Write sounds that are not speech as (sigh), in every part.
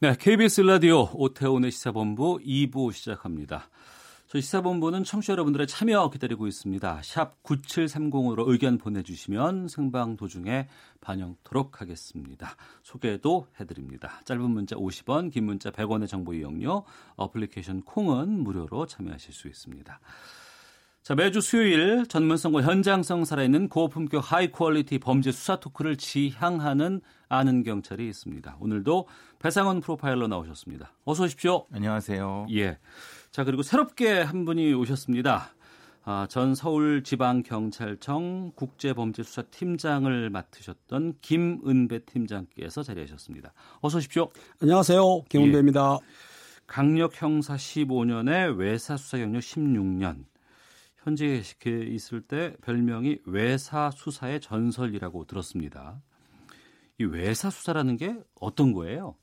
네, KBS 라디오 오태훈의 시사본부 2부 시작합니다. 저희 시사본부는 청취자 여러분들의 참여 기다리고 있습니다. 샵 9730으로 의견 보내주시면 생방 도중에 반영토록 하겠습니다. 소개도 해드립니다. 짧은 문자 50원, 긴 문자 100원의 정보 이용료, 어플리케이션 콩은 무료로 참여하실 수 있습니다. 자, 매주 수요일 전문성과 현장성 살아있는 고품격 high quality 범죄 수사 토크를 지향하는 아는 경찰이 있습니다. 오늘도 배상원 프로파일러 나오셨습니다. 어서 오십시오. 안녕하세요. 예. 자, 그리고 새롭게 한 분이 오셨습니다. 아, 전 서울지방경찰청 국제범죄수사팀장을 맡으셨던 김은배 팀장께서 자리하셨습니다. 어서 오십시오. 안녕하세요. 김은배입니다. 예. 강력 형사 15년에 외사 수사 경력 16년. 현재 있을 때 별명이 외사 수사의 전설이라고 들었습니다. 이 외사 수사라는 게 어떤 거예요?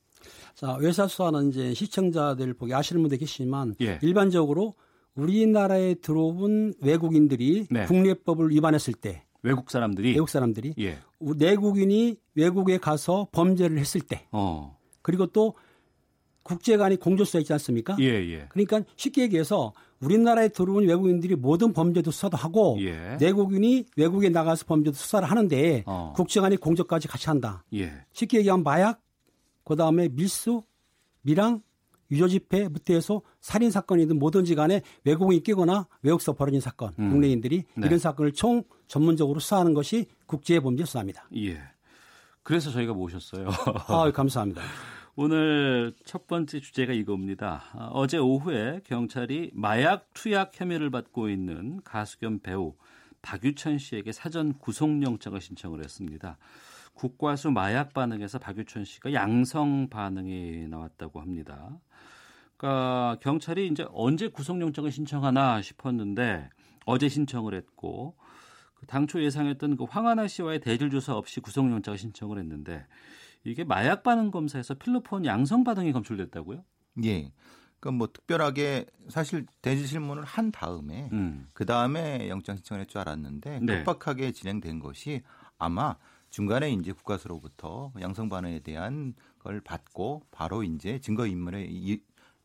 자, 외사 수사는 이제 시청자들 보기 아시는 분들 계시지만 예. 일반적으로 우리나라에 들어온 외국인들이 네. 국내법을 위반했을 때 외국 사람들이 외국 사람들이 예. 내국인이 외국에 가서 범죄를 했을 때 어. 그리고 또 국제 간의 공조수사 있지 않습니까? 예, 예. 그러니까 쉽게 얘기해서 우리나라에 들어온 외국인들이 모든 범죄도 수사도 하고 예. 내국인이 외국에 나가서 범죄도 수사를 하는데 어. 국제 간의 공조까지 같이 한다. 예. 쉽게 얘기하면 마약, 그 다음에 밀수, 밀항, 유조집회부터 해서 살인 사건이든 뭐든지 간에 외국인이 끼거나 외국서 벌어진 사건, 음. 국내인들이 네. 이런 사건을 총 전문적으로 수사하는 것이 국제 범죄 수사입니다. 예. 그래서 저희가 모셨어요. 아, (laughs) 감사합니다. 오늘 첫 번째 주제가 이겁니다. 아, 어제 오후에 경찰이 마약 투약 혐의를 받고 있는 가수 겸 배우 박유천 씨에게 사전 구속영장을 신청을 했습니다. 국과수 마약 반응에서 박유천 씨가 양성 반응이 나왔다고 합니다. 그러니까 경찰이 이제 언제 구속영장을 신청하나 싶었는데 어제 신청을 했고 그 당초 예상했던 그 황하나 씨와의 대질 조사 없이 구속영장을 신청을 했는데 이게 마약 반응 검사에서 필로폰 양성 반응이 검출됐다고요? 예. 그러니까 뭐 특별하게 사실 대지 실문을 한 다음에 음. 그 다음에 영장 신청을 할 줄 알았는데 네. 급박하게 진행된 것이 아마 중간에 이제 국가수로부터 양성 반응에 대한 걸 받고 바로 이제 증거 인멸에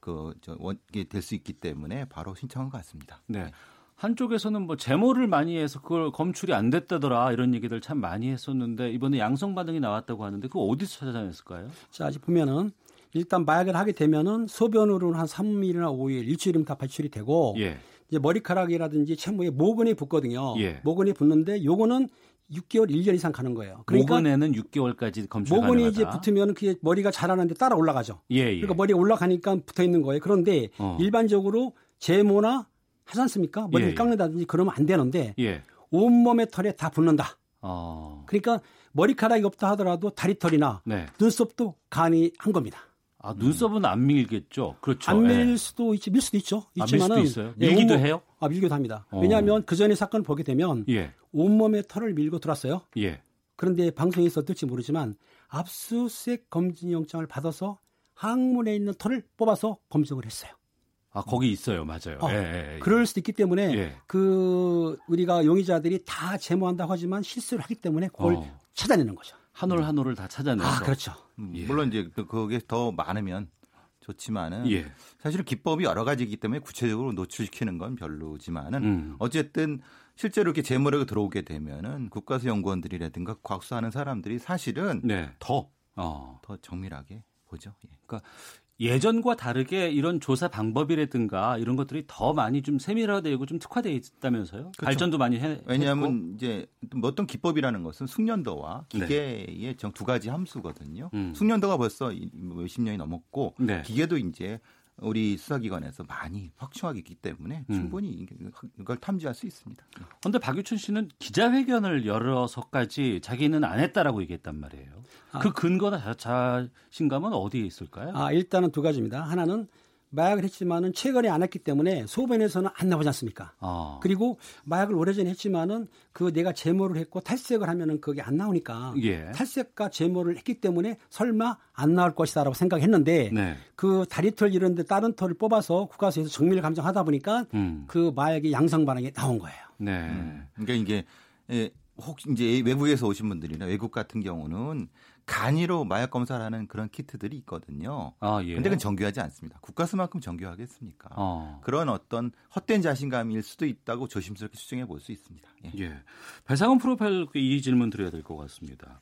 그저 원게 될수 있기 때문에 바로 신청한 것 같습니다. 네. 한쪽에서는 뭐 제모를 많이 해서 그걸 검출이 안 됐다더라 이런 얘기들 참 많이 했었는데 이번에 양성 반응이 나왔다고 하는데 그거 어디서 찾아냈을까요? 자, 아직 보면은 일단 마약을 하게 되면은 소변으로는 한 3일이나 5일, 일주일이면 다 발출이 되고 예. 이제 머리카락이라든지 채무에 모근이 붙거든요. 예. 모근이 붙는데 요거는 6개월, 1년 이상 가는 거예요. 그러니까 모근에는 6개월까지 검출 모근이 가능하다. 이제 붙으면 그게 머리가 자라는데 따라 올라가죠. 예, 예. 그러니까 머리에 올라가니까 붙어 있는 거예요. 그런데 어. 일반적으로 제모나 하지 않습니까? 머리를 예, 예. 깎는다든지 그러면 안 되는데 예. 온몸의 털에 다 붙는다. 어. 그러니까 머리카락이 없다 하더라도 다리털이나 네. 눈썹도 간이 한 겁니다. 아, 눈썹은 안 밀겠죠. 그렇죠. 안밀 예. 수도 있지, 밀 수도 있죠. 아, 밀 있지만은 수도 있어요? 예, 밀기도 온몸- 해요? 아, 밀기도 합니다. 어. 왜냐하면 그 전에 사건을 보게 되면 예. 온몸의 털을 밀고 들어왔어요. 예. 그런데 방송에서 어떨지 모르지만 압수수색 검진 영장을 받아서 항문에 있는 털을 뽑아서 검증을 했어요. 아, 거기 있어요. 맞아요. 어, 예, 예, 예. 그럴 수도 있기 때문에 예. 그 우리가 용의자들이 다 제모한다고 하지만 실수를 하기 때문에 그걸 어. 찾아내는 거죠. 한 올 한 올을 다 찾아내서 아, 그렇죠. 음, 예. 물론 이제 그- 그게 더 많으면 좋지만은 예. 사실 기법이 여러 가지이기 때문에 구체적으로 노출시키는 건 별로지만은 음. 어쨌든 실제로 이렇게 재무력이 들어오게 되면은 국가수 연구원들이라든가 과학수하는 사람들이 사실은 네. 더더 어. 정밀하게 보죠. 예. 그러니까 예전과 다르게 이런 조사 방법이라든가 이런 것들이 더 많이 좀 세밀화되고 좀 특화되어 있다면서요? 발전도 많이 해. 했고. 왜냐하면 이제 뭐 어떤 기법이라는 것은 숙련도와 네. 기계의 정두 가지 함수거든요. 음. 숙련도가 벌써 이- 뭐 몇십 년이 넘었고 네. 기계도 이제 우리 수사기관에서 많이 확충하고 있기 때문에 음. 충분히 이걸 탐지할 수 있습니다. 그런데 박유천 씨는 기자회견을 열어서까지 자기는 안 했다라고 얘기했단 말이에요. 그 근거나 자, 자신감은 어디에 있을까요? 아, 일단은 두 가지입니다. 하나는 마약을 했지만은 최근에 안 했기 때문에 소변에서는 안 나오지 않습니까? 아. 그리고 마약을 오래전에 했지만은 그 내가 제모를 했고 탈색을 하면은 그게 안 나오니까 예. 탈색과 제모를 했기 때문에 설마 안 나올 것이다라고 생각했는데 네. 그 다리털 이런데 다른 털을 뽑아서 국가서에서 정밀 감정하다 보니까 음. 그 마약의 양성 반응이 나온 거예요. 네. 그러니까 이게 예, 혹 이제 외국에서 오신 분들이나 외국 같은 경우는 간이로 마약 검사를 하는 그런 키트들이 있거든요. 아, 예. 근데 그건 정교하지 않습니다. 국가수만큼 정교하겠습니까? 어. 그런 어떤 헛된 자신감일 수도 있다고 조심스럽게 추정해 볼 수 있습니다. 예. 예. 배상훈 프로파일 이 질문 드려야 될 것 같습니다.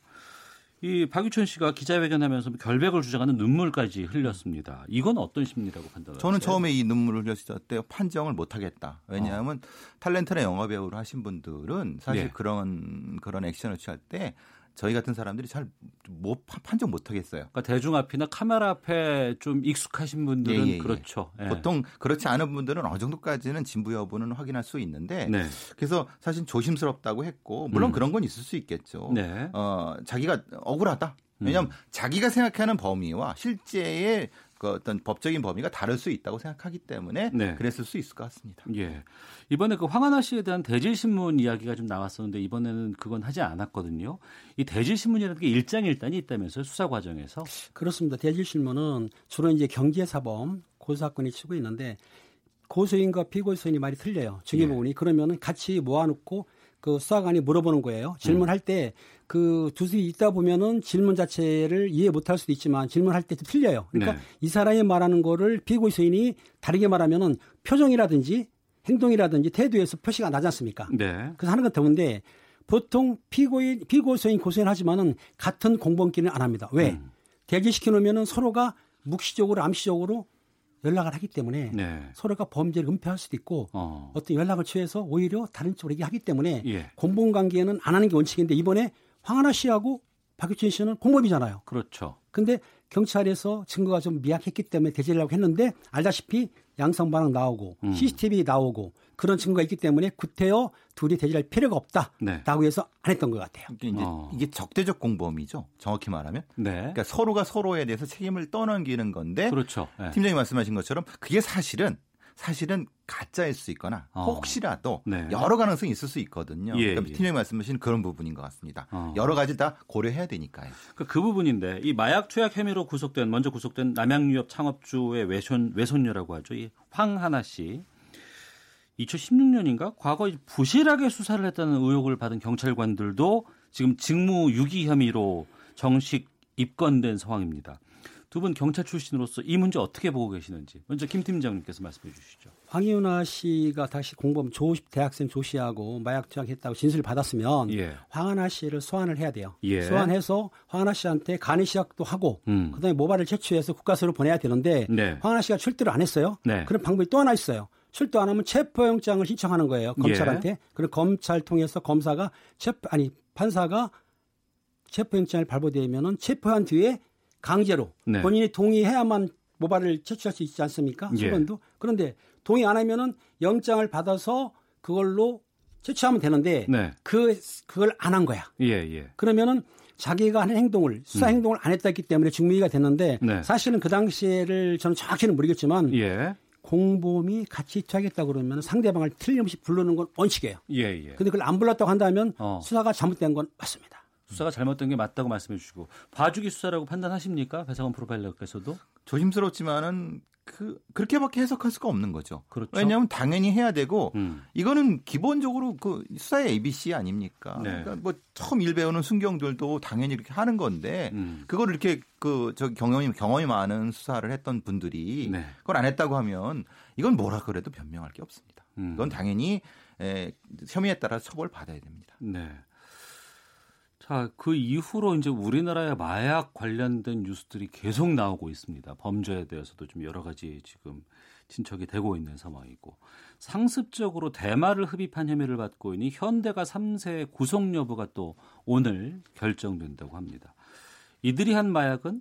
이 박유천 씨가 기자회견하면서 결백을 주장하는 눈물까지 흘렸습니다. 이건 어떤 심리라고 판단하세요? 저는 처음에 이 눈물을 흘렸을 때 판정을 못 하겠다. 왜냐하면 탈렌트나 영화 배우를 하신 분들은 사실 예. 그런 그런 액션을 취할 때 저희 같은 사람들이 잘 못 판정 못 하겠어요. 그러니까 대중 앞이나 카메라 앞에 좀 익숙하신 분들은 예, 예, 예. 그렇죠. 예. 보통 그렇지 않은 분들은 어느 정도까지는 진부 여부는 확인할 수 있는데 네. 그래서 사실 조심스럽다고 했고 물론 음. 그런 건 있을 수 있겠죠. 네. 어, 자기가 억울하다. 왜냐하면 자기가 생각하는 범위와 실제의 그 어떤 법적인 범위가 다를 수 있다고 생각하기 때문에 네. 그랬을 수 있을 것 같습니다. 예. 이번에 그 황하나 씨에 대한 대질 신문 이야기가 좀 나왔었는데 이번에는 그건 하지 않았거든요. 이 대질 신문이라는 게 일장일단이 있다면서요 수사 과정에서? 그렇습니다. 대질실무는 주로 이제 경제사범 고사건이 치고 있는데 고소인과 피고소인이 말이 틀려요. 증의 예. 부분이 그러면은 같이 모아놓고 그 수사관이 물어보는 거예요. 질문할 때 그 두들이 있다 보면은 질문 자체를 이해 못할 수도 있지만 질문할 때 틀려요. 그러니까 네. 이 사람이 말하는 거를 피고소인이 다르게 말하면은 표정이라든지 행동이라든지 태도에서 표시가 나지 않습니까? 네. 그래서 하는 건 더운데 보통 피고인, 피고소인, 고소인 하지만은 같은 공범끼리는 안 합니다. 왜? 음. 대기시켜 놓으면은 서로가 묵시적으로 암시적으로 연락을 하기 때문에 네. 서로가 범죄를 은폐할 수도 있고 어. 어떤 연락을 취해서 오히려 다른 쪽으로 얘기하기 때문에 예. 공범 관계는 안 하는 게 원칙인데 이번에 황하나 씨하고 박유진 씨는 공범이잖아요. 그렇죠. 근데 경찰에서 증거가 좀 미약했기 때문에 대제하려고 했는데 알다시피 양성 반응 나오고 음. CCTV 나오고 그런 증거가 있기 때문에 구태여 둘이 대질할 필요가 네. 없다라고 해서 안 했던 것 같아요. 이게 이제 어. 이게 적대적 공범이죠. 정확히 말하면. 네. 그러니까 서로가 서로에 대해서 책임을 떠넘기는 건데 그렇죠. 예. 팀장이 말씀하신 것처럼 그게 사실은 사실은 가짜일 수 있거나 어. 혹시라도 네. 여러 가능성이 있을 수 있거든요. 예, 그러니까 예. 팀장이 말씀하신 그런 부분인 것 같습니다. 어. 여러 가지 다 고려해야 되니까요. 그, 그 부분인데 이 마약 투약 혐의로 구속된 먼저 구속된 남양유업 창업주의 외손 외손녀라고 하죠. 이 황하나 씨. 2016년인가 과거 부실하게 수사를 했다는 의혹을 받은 경찰관들도 지금 직무 유기 혐의로 정식 입건된 상황입니다. 두 분 경찰 출신으로서 이 문제 어떻게 보고 계시는지 먼저 김 팀장님께서 말씀해 주시죠. 황희은아 씨가 다시 공범 조 대학생 조 씨하고 마약 투약했다고 진술을 받았으면 예. 황하나 씨를 소환을 해야 돼요. 예. 소환해서 황하나 씨한테 간이 시작도 하고 음. 그다음에 모발을 채취해서 국가서로 보내야 되는데 네. 황하나 씨가 출두를 안 했어요. 네. 그런 방법이 또 하나 있어요. 출두 안 하면 체포영장을 신청하는 거예요. 검찰한테. 예. 그리고 검찰 통해서 검사가 체포 아니 판사가 체포영장을 발부되면은 체포한 뒤에 강제로 네. 본인이 동의해야만 모발을 채취할 수 있지 않습니까? 예. 수건도. 그런데 동의 안 하면은 영장을 받아서 그걸로 채취하면 되는데 네. 그 그걸 안 한 거야. 예, 예. 그러면은 자기가 하는 행동을 수사 행동을 안 했다기 때문에 증명이가 됐는데 음. 네. 사실은 그 당시에를 저는 정확히는 모르겠지만 예. 공범이 같이 투하겠다 그러면 상대방을 틀림없이 부르는 건 원칙이에요. 예, 예. 근데 그걸 안 불렀다고 한다면 어. 수사가 잘못된 건 맞습니다. 수사가 잘못된 게 맞다고 말씀해 주시고 봐주기 수사라고 판단하십니까? 배상원 프로파일러께서도? 조심스럽지만은 그 그렇게밖에 해석할 수가 없는 거죠. 그렇죠. 왜냐하면 당연히 해야 되고 음. 이거는 기본적으로 그 수사의 ABC 아닙니까? 네. 그러니까 뭐 처음 일 배우는 순경들도 당연히 이렇게 하는 건데 음. 그걸 이렇게 그 저 경험이 경험이 많은 수사를 했던 분들이 네. 그걸 안 했다고 하면 이건 뭐라 그래도 변명할 게 없습니다. 음. 이건 당연히 에, 혐의에 따라 처벌 받아야 됩니다. 네. 자, 그 이후로 이제 우리나라의 마약 관련된 뉴스들이 계속 나오고 있습니다. 범죄에 대해서도 좀 여러 가지 지금 진척이 되고 있는 상황이고 상습적으로 대마를 흡입한 혐의를 받고 있는 현대가 3세 구속 여부가 또 오늘 결정된다고 합니다. 이들이 한 마약은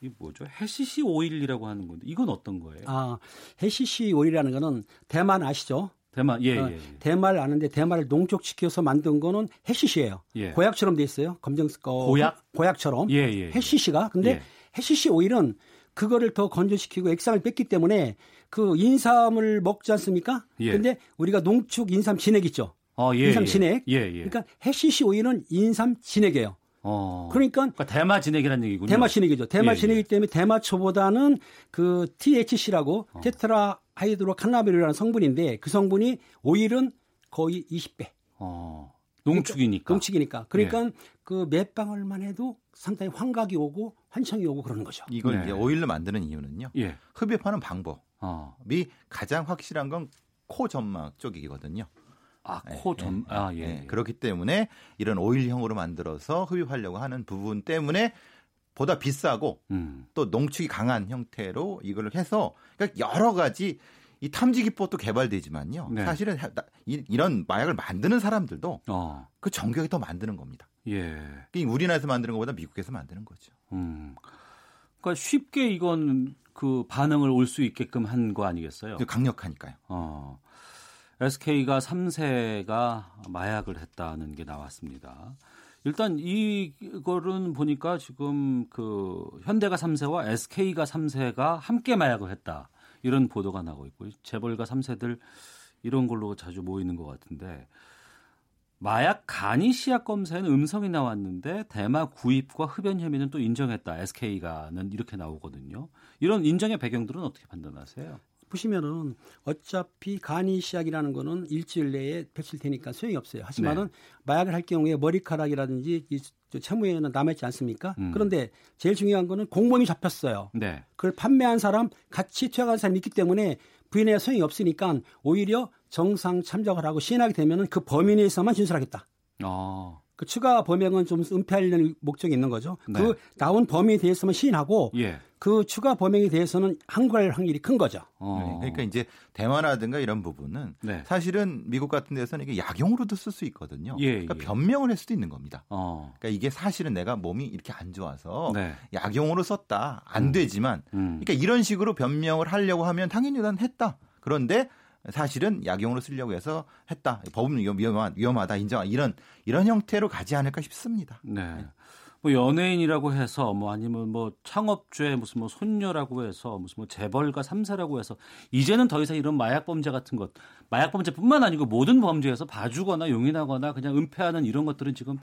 이 뭐죠? 해시시 오일이라고 하는 건데 이건 어떤 거예요? 아, 해시시 오일이라는 거는 대만 아시죠? 대만 예, 어, 예, 예. 대마를 아는데 대마를 농축시켜서 만든 거는 해시시예요. 예. 고약처럼 돼 있어요. 검정 거 고약? 고약처럼 예, 예, 예. 해시시가 근데 예. 해시시 오일은 그거를 더 건조시키고 액상을 뺐기 때문에 그 인삼을 먹지 않습니까? 예. 근데 우리가 농축 인삼 진액 있죠. 어, 예, 인삼 예. 진액. 그러니까 해시시 오일은 인삼 진액이에요. 어. 그러니까 그러니까 대마 진액이라는 얘기군요. 대마 진액이죠. 대마. 진액이기 때문에 대마초보다는 그 THC라고 테트라 하이드로 칸나비롤이라는 성분인데 그 성분이 오일은 거의 20배. 어. 농축이니까. 농축이니까. 그러니까 그몇 방울만 해도 상당히 환각이 오고 환청이 오고 그러는 거죠. 이걸 네. 이제 오일로 만드는 이유는요. 예. 흡입하는 방법이 어. 가장 확실한 건 코 점막 쪽이거든요. 아, 예, 코 점. 예, 아, 예. 예. 예. 그렇기 때문에 이런 오일형으로 만들어서 흡입하려고 하는 부분 때문에 보다 비싸고 음. 또 농축이 강한 형태로 이걸 해서 그러니까 여러 가지 이 탐지 기법도 개발되지만요. 네. 사실은 이런 마약을 만드는 사람들도 어. 그 정격이 더 만드는 겁니다. 예. 그러니까 우리나라에서 만드는 것보다 미국에서 만드는 거죠. 음. 그러니까 쉽게 이건 그 반응을 올 수 있게끔 한 거 아니겠어요? 강력하니까요. 어. SK가 3세가 마약을 했다는 게 나왔습니다. 일단 이거는 보니까 지금 그 현대가 3세와 SK가 3세가 함께 마약을 했다. 이런 보도가 나고 있고 재벌가 3세들 이런 걸로 자주 모이는 것 같은데 마약 간이 시약 검사에는 음성이 나왔는데 대마 구입과 흡연 혐의는 또 인정했다. SK가는 이렇게 나오거든요. 이런 인정의 배경들은 어떻게 판단하세요? 보시면은 어차피 간이 시약이라는 거는 일주일 내에 배출되니까 소용이 없어요. 하지만은 네. 마약을 할 경우에 머리카락이라든지 이 채무에는 남아있지 않습니까? 음. 그런데 제일 중요한 거는 공범이 잡혔어요. 네. 그걸 판매한 사람, 같이 투약한 사람이 있기 때문에 부인해야 소용이 없으니까 오히려 정상 참작을 하고 시인하게 되면은 그 범위 내에서만 진술하겠다. 어. 그 추가 범행은 좀 은폐하려는 목적이 있는 거죠. 네. 그 나온 범위에 대해서만 시인하고 예. 그 추가 범행에 대해서는 항거할 확률이 큰 거죠. 어. 그러니까 이제 대마라든가 이런 부분은 네. 사실은 미국 같은 데서는 이게 약용으로도 쓸 수 있거든요. 예, 그러니까 예. 변명을 할 수도 있는 겁니다. 어. 그러니까 이게 사실은 내가 몸이 이렇게 안 좋아서 네. 약용으로 썼다. 안 되지만 음. 그러니까 이런 식으로 변명을 하려고 하면 당연히 난 했다. 그런데 사실은 약용으로 쓰려고 해서 했다. 법은 위험- 위험하, 위험하다. 인정. 이런 이런 형태로 가지 않을까 싶습니다. 네. 뭐 연예인이라고 해서 뭐 아니면 뭐 창업주의 무슨 뭐 손녀라고 해서 무슨 뭐 재벌가 삼세라고 해서 이제는 더 이상 이런 마약 범죄 같은 것 마약 범죄뿐만 아니고 모든 범죄에서 봐주거나 용인하거나 그냥 은폐하는 이런 것들은 지금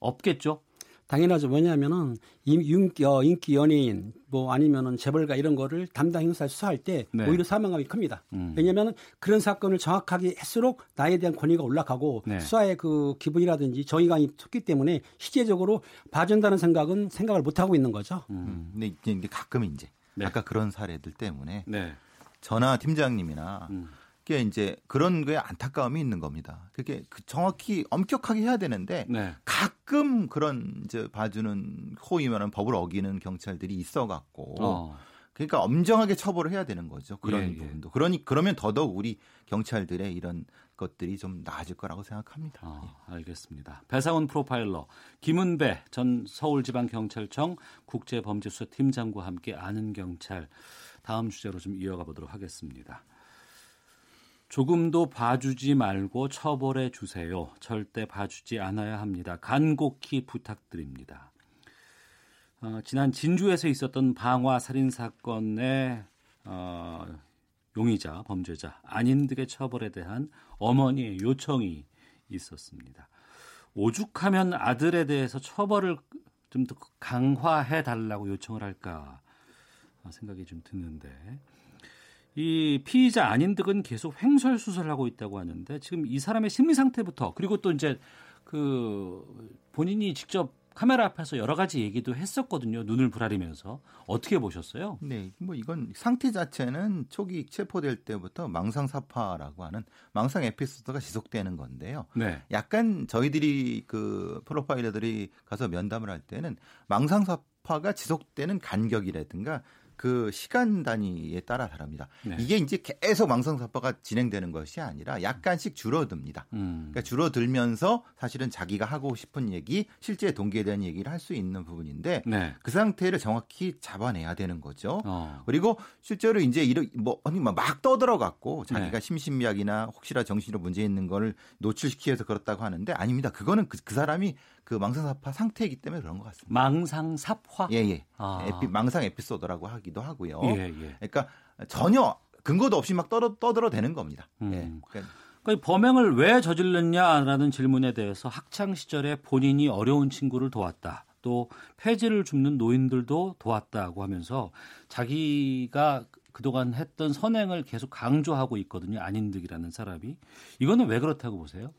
없겠죠. 당연하죠. 왜냐하면은 임- 인기, 어, 인기 연예인 뭐 아니면은 재벌가 이런 거를 담당 형사 수사할 때 네. 오히려 사망감이 큽니다. 음. 왜냐하면 그런 사건을 정확하게 할수록 나에 대한 권위가 올라가고 네. 수사의 그 기분이라든지 정의감이 섰기 때문에 실제적으로 봐준다는 생각은 생각을 못 하고 있는 거죠. 음. 근데 이제 이제 가끔 이제 네. 아까 그런 사례들 때문에 네. 전화 팀장님이나 음. 그게 이제 그런 거에 안타까움이 있는 겁니다. 그게 그 정확히 엄격하게 해야 되는데 네. 가끔 그런 이제 봐주는 호위 말하는 법을 어기는 경찰들이 있어 갖고 어. 그러니까 엄정하게 처벌을 해야 되는 거죠. 그런 예, 예. 부분도. 그러니 그러면 더더욱 우리 경찰들의 이런 것들이 좀 나아질 거라고 생각합니다. 아, 알겠습니다. 배상훈 프로파일러, 김은배 전 서울지방경찰청 국제범죄수사팀장과 함께 아는 경찰 다음 주제로 좀 이어가 보도록 하겠습니다. 조금도 봐주지 말고 처벌해 주세요. 절대 봐주지 않아야 합니다. 간곡히 부탁드립니다. 어, 지난 진주에서 있었던 방화 살인 사건의 어, 용의자, 범죄자 안인득의 처벌에 대한 어머니의 요청이 있었습니다. 오죽하면 아들에 대해서 처벌을 좀 더 강화해 달라고 요청을 할까 생각이 좀 드는데 이 피의자 안인득은 계속 횡설수설을 하고 있다고 하는데 지금 이 사람의 심리 상태부터 그리고 또 이제 그 본인이 직접 카메라 앞에서 여러 가지 얘기도 했었거든요. 눈을 부라리면서 어떻게 보셨어요? 네, 뭐 이건 상태 자체는 초기 체포될 때부터 망상사파라고 하는 망상 에피소드가 지속되는 건데요. 네. 약간 저희들이 그 프로파일러들이 가서 면담을 할 때는 망상사파가 지속되는 간격이라든가 그 시간 단위에 따라 다릅니다. 네. 이게 이제 계속 망성사파가 진행되는 것이 아니라 약간씩 줄어듭니다. 음. 그러니까 줄어들면서 사실은 자기가 하고 싶은 얘기, 실제 동기에 대한 얘기를 할 수 있는 부분인데 네. 그 상태를 정확히 잡아내야 되는 거죠. 어. 그리고 실제로 이제 이런 뭐 아니 막 떠들어 갖고 네. 자기가 심신미약이나 혹시나 정신으로 문제 있는 거를 노출시키기 위해서 그렇다고 하는데 아닙니다. 그거는 그, 그 사람이 그 망상사파 상태이기 때문에 그런 것 같습니다. 망상삽화. 예, 예. 아. 에피, 망상 에피소드라고 하기도 하고요. 예, 예. 그러니까 전혀 근거도 없이 막 떠들, 떠들어 대는 겁니다. 음. 예. 그러니까 그러니까 이 범행을 왜 저질렀냐라는 질문에 대해서 학창 시절에 본인이 어려운 친구를 도왔다. 또 폐지를 줍는 노인들도 도왔다고 하면서 자기가 그동안 했던 선행을 계속 강조하고 있거든요. 안인득이라는 사람이. 이거는 왜 그렇다고 보세요?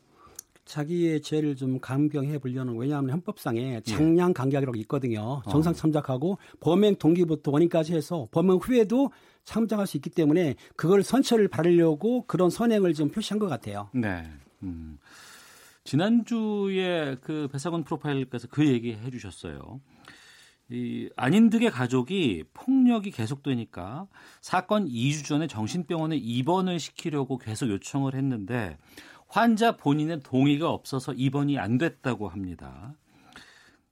자기의 죄를 좀 감경해 보려는 왜냐하면 예. 헌법상에 장량 강약이라고 있거든요. 어. 정상 참작하고 범행 동기부터 원인까지 해서 범행 후에도 참작할 수 있기 때문에 그걸 선처를 바르려고 그런 선행을 좀 표시한 것 같아요. 네. 음. 지난주에 그 배상훈 프로파일께서 그 얘기 해 주셨어요. 이 안인득의 가족이 폭력이 계속되니까 사건 2주 전에 정신병원에 입원을 시키려고 계속 요청을 했는데 환자 본인의 동의가 없어서 입원이 안 됐다고 합니다.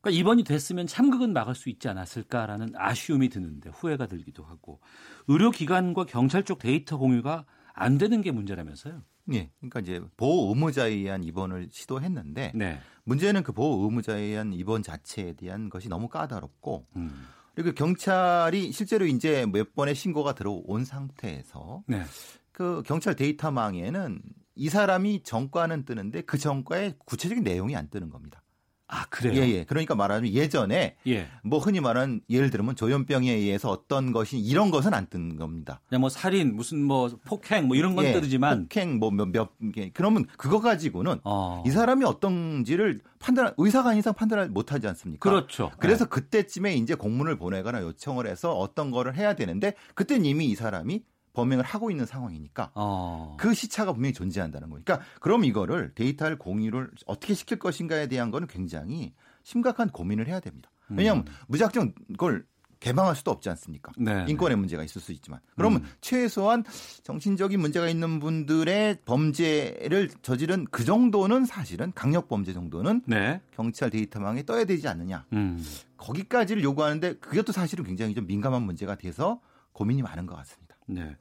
그러니까 입원이 됐으면 참극은 막을 수 있지 않았을까라는 아쉬움이 드는데 후회가 들기도 하고 의료기관과 경찰 쪽 데이터 공유가 안 되는 게 문제라면서요. 예. 그러니까 이제 보호 의무자에 의한 입원을 시도했는데 네. 문제는 그 보호 의무자에 의한 입원 자체에 대한 것이 너무 까다롭고 음. 그리고 경찰이 실제로 이제 몇 번의 신고가 들어온 상태에서 네. 그 경찰 데이터망에는 이 사람이 정과는 뜨는데 그 정과의 구체적인 내용이 안 뜨는 겁니다. 아 그래요? 예, 예. 그러니까 말하자면 예전에 예. 뭐 흔히 말하는 예를 들면 조현병에 의해서 어떤 것이 이런 것은 안 뜬 겁니다. 그냥 뭐 살인 무슨 뭐 폭행 뭐 이런 건 예, 뜨지만 폭행 뭐몇 몇, 개. 그러면 그거 가지고는 어. 이 사람이 어떤지를 판단 의사가 아닌 이상 판단을 못 하지 않습니까? 그렇죠. 그래서 그때쯤에 이제 공문을 보내거나 요청을 해서 어떤 거를 해야 되는데 그땐 이미 이 사람이 범행을 하고 있는 상황이니까 어. 그 시차가 분명히 존재한다는 거니까 그러니까 그럼 이거를 데이터를 공유를 어떻게 시킬 것인가에 대한 거는 굉장히 심각한 고민을 해야 됩니다. 왜냐하면 무작정 그걸 개방할 수도 없지 않습니까? 음. 네, 인권의 문제가 있을 수 있지만 그러면 최소한 정신적인 문제가 있는 분들의 범죄를 저지른 그 정도는 사실은 강력 범죄 정도는 네. 경찰 데이터망에 떠야 되지 않느냐 음. 거기까지를 요구하는데 그것도 사실은 굉장히 좀 민감한 문제가 돼서 고민이 많은 것 같습니다. 네.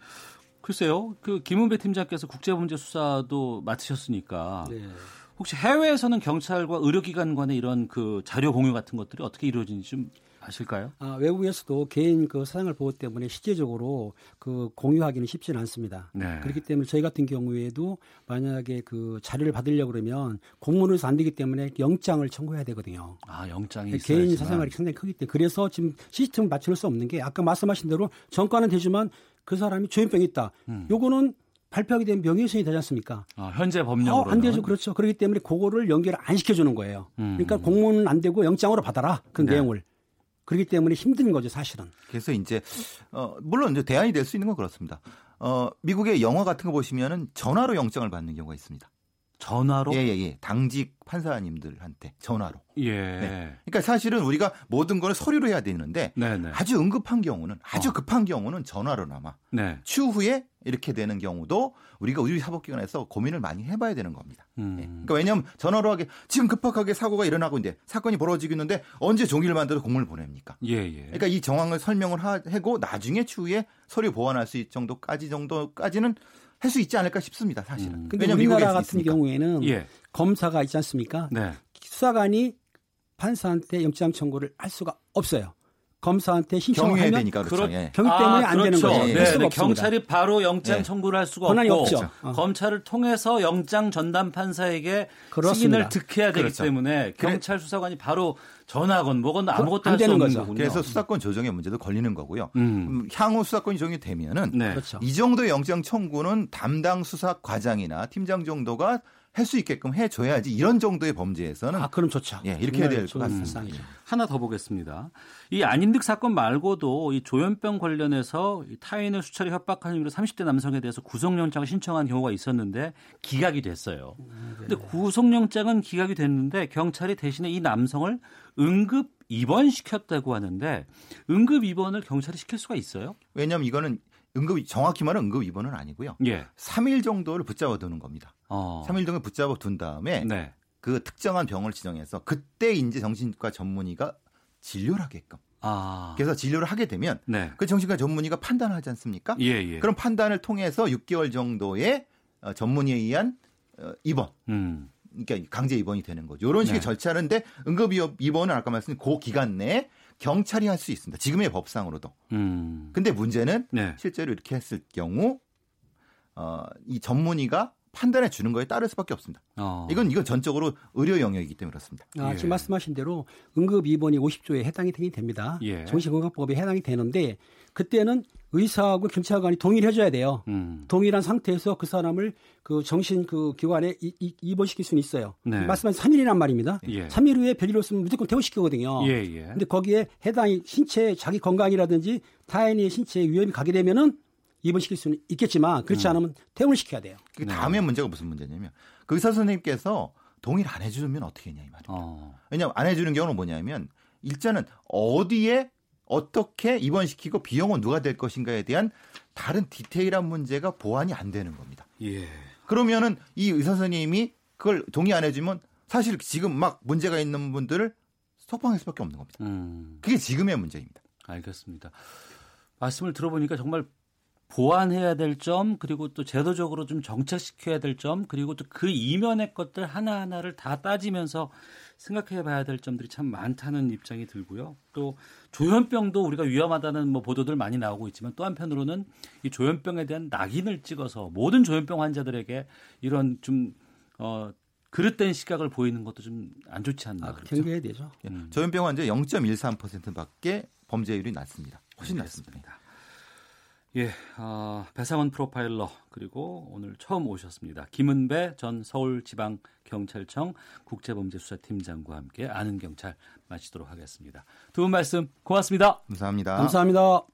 글쎄요. 그 김은배 팀장께서 국제범죄 수사도 맡으셨으니까 네. 혹시 해외에서는 경찰과 의료기관 간의 이런 그 자료 공유 같은 것들이 어떻게 이루어지는지 좀 아실까요? 아, 외국에서도 개인 그 사생활 보호 때문에 실제적으로 그 공유하기는 쉽지는 않습니다. 네. 그렇기 때문에 저희 같은 경우에도 만약에 그 자료를 받으려고 그러면 공문으로서 안 되기 때문에 영장을 청구해야 되거든요. 아 영장이 네, 개인. 사생활이 상당히 크기 때문에 그래서 지금 시스템을 맞출 수 없는 게 아까 말씀하신 대로 전과는 되지만 그 사람이 조현병이 있다. 음. 요거는 발표하게 되면 명예훼손이 되지 않습니까? 아, 현재 어, 법령으로 안 되죠. 그렇죠. 그렇기 때문에 그거를 연결을 안 시켜주는 거예요. 음. 그러니까 공문은 안 되고 영장으로 받아라. 그 네. 내용을. 그렇기 때문에 힘든 거죠, 사실은. 그래서 이제 어 물론 이제 대안이 될 수 있는 건 그렇습니다. 어 미국의 영화 같은 거 보시면은 전화로 영장을 받는 경우가 있습니다. 전화로 예. 예예 예. 당직 판사님들한테 전화로. 예. 네. 그러니까 사실은 우리가 모든 걸 서류로 해야 되는데 네, 네. 아주 응급한 경우는 아주 어. 급한 경우는 전화로나마 네. 추후에 이렇게 되는 경우도 우리가 의료사법기관에서 고민을 많이 해봐야 되는 겁니다. 음. 예. 그러니까 왜냐하면 전화로 하게 지금 급박하게 사고가 일어나고 있는데 사건이 벌어지고 있는데 언제 종이를 만들어 공문을 보냅니까? 예, 예. 그러니까 이 정황을 설명을 하- 하고 나중에 추후에 서류 보완할 수 있을 정도까지 정도까지는 할 수 있지 않을까 싶습니다. 사실은. 음. 근데 왜냐면 우리나라 같은 있으니까. 경우에는 예. 검사가 있지 않습니까? 네. 수사관이 판사한테 영장 청구를 할 수가 없어요. 검사한테 신청하면 되니까 그렇죠. 그렇- 예. 경위 때문에 안 되는 그렇죠. 거죠. 네, 네, 없습니다. 경찰이 바로 영장 네. 청구를 할 수가 권한이 없고 없죠. 어. 검찰을 통해서 영장 전담 판사에게 그렇습니다. 승인을 득해야 되기 그렇죠. 때문에 경찰 수사관이 바로 전화건 뭐건 아무것도 안 되는 거죠. 거군요. 그래서 수사권 조정의 문제도 걸리는 거고요. 음. 음, 향후 수사권이 조정이 되면은 네. 그렇죠. 이 정도의 영장 청구는 담당 수사 과장이나 팀장 정도가 할 수 있게끔 해줘야지 이런 정도의 범죄에서는 아, 그럼 좋죠. 예, 이렇게 해야 될것 좋은 같습니다. 불쌍이죠. 하나 더 보겠습니다. 이 안인득 사건 말고도 이 조현병 관련해서 이 타인을 수차례 협박하는 혐의로 30대 남성에 대해서 구속영장을 신청한 경우가 있었는데 기각이 됐어요. 근데 구속영장은 기각이 됐는데 경찰이 대신에 이 남성을 응급 입원시켰다고 하는데 응급 입원을 경찰이 시킬 수가 있어요? 왜냐하면 이거는 응급 정확히 말하면 응급 입원은 아니고요. 예. 3일 정도를 붙잡아 두는 겁니다. 어. 3일 정도 붙잡아 둔 다음에 네. 그 특정한 병을 지정해서 그때 이제 정신과 전문의가 진료를 하게끔. 아. 그래서 진료를 하게 되면 네. 그 정신과 전문의가 판단을 하지 않습니까? 예, 예. 그런 판단을 통해서 6개월 정도의 어, 전문의에 의한 어, 입원, 음. 그러니까 강제 입원이 되는 거죠. 이런 식의 네. 절차인데 응급 입원은 아까 말씀드린 그 기간 내에 경찰이 할 수 있습니다. 지금의 법상으로도. 음. 근데 문제는 네. 실제로 이렇게 했을 경우 어, 이 전문의가 판단해 주는 거에 따를 수밖에 없습니다. 어. 이건 이건 전적으로 의료 영역이기 때문에 그렇습니다. 아, 예. 지금 말씀하신 대로 응급 입원이 50조에 해당이 되긴 됩니다. 예. 정신건강법에 해당이 되는데 그때는 의사하고 경찰관이 동의를 해줘야 돼요. 음. 동일한 상태에서 그 사람을 그 정신 그 기관에 이- 이- 입원시킬 수는 있어요. 네. 말씀하신 3일이란 말입니다. 예. 3일 후에 별일 없으면 무조건 퇴원시키거든요. 예, 예. 근데 거기에 해당이 신체 자기 건강이라든지 타인의 신체에 위험이 가게 되면은 입원시킬 수는 있겠지만 그렇지 않으면 퇴원을 시켜야 돼요. 그 네. 다음에 문제가 무슨 문제냐면 그 의사 선생님께서 동의를 안 해주면 어떻게 했냐 이 말입니다. 어. 왜냐하면 안 해주는 경우는 뭐냐면 일단은 어디에 어떻게 입원시키고 비용은 누가 될 것인가에 대한 다른 디테일한 문제가 보완이 안 되는 겁니다. 예. 그러면은 이 의사 선생님이 그걸 동의 안 해주면 사실 지금 막 문제가 있는 분들을 석방할 수밖에 없는 겁니다. 음. 그게 지금의 문제입니다. 알겠습니다. 말씀을 들어보니까 정말 보완해야 될 점, 그리고 또 제도적으로 좀 정착시켜야 될 점, 그리고 또 그 이면의 것들 하나하나를 다 따지면서 생각해 봐야 될 점들이 참 많다는 입장이 들고요. 또 조현병도 우리가 위험하다는 뭐 보도들 많이 나오고 있지만 또 한편으로는 이 조현병에 대한 낙인을 찍어서 모든 조현병 환자들에게 이런 좀, 어, 그릇된 시각을 보이는 것도 좀 안 좋지 않나. 아, 그렇죠? 경계해야 되죠. 음. 조현병 환자 0.13%밖에 범죄율이 낮습니다. 훨씬 낮습니다. 알겠습니다. 예, 어, 배상원 프로파일러 그리고 오늘 처음 오셨습니다. 김은배 전 서울지방경찰청 국제범죄수사팀장과 함께 아는 경찰 마치도록 하겠습니다. 두 분 말씀 고맙습니다. 감사합니다. 감사합니다.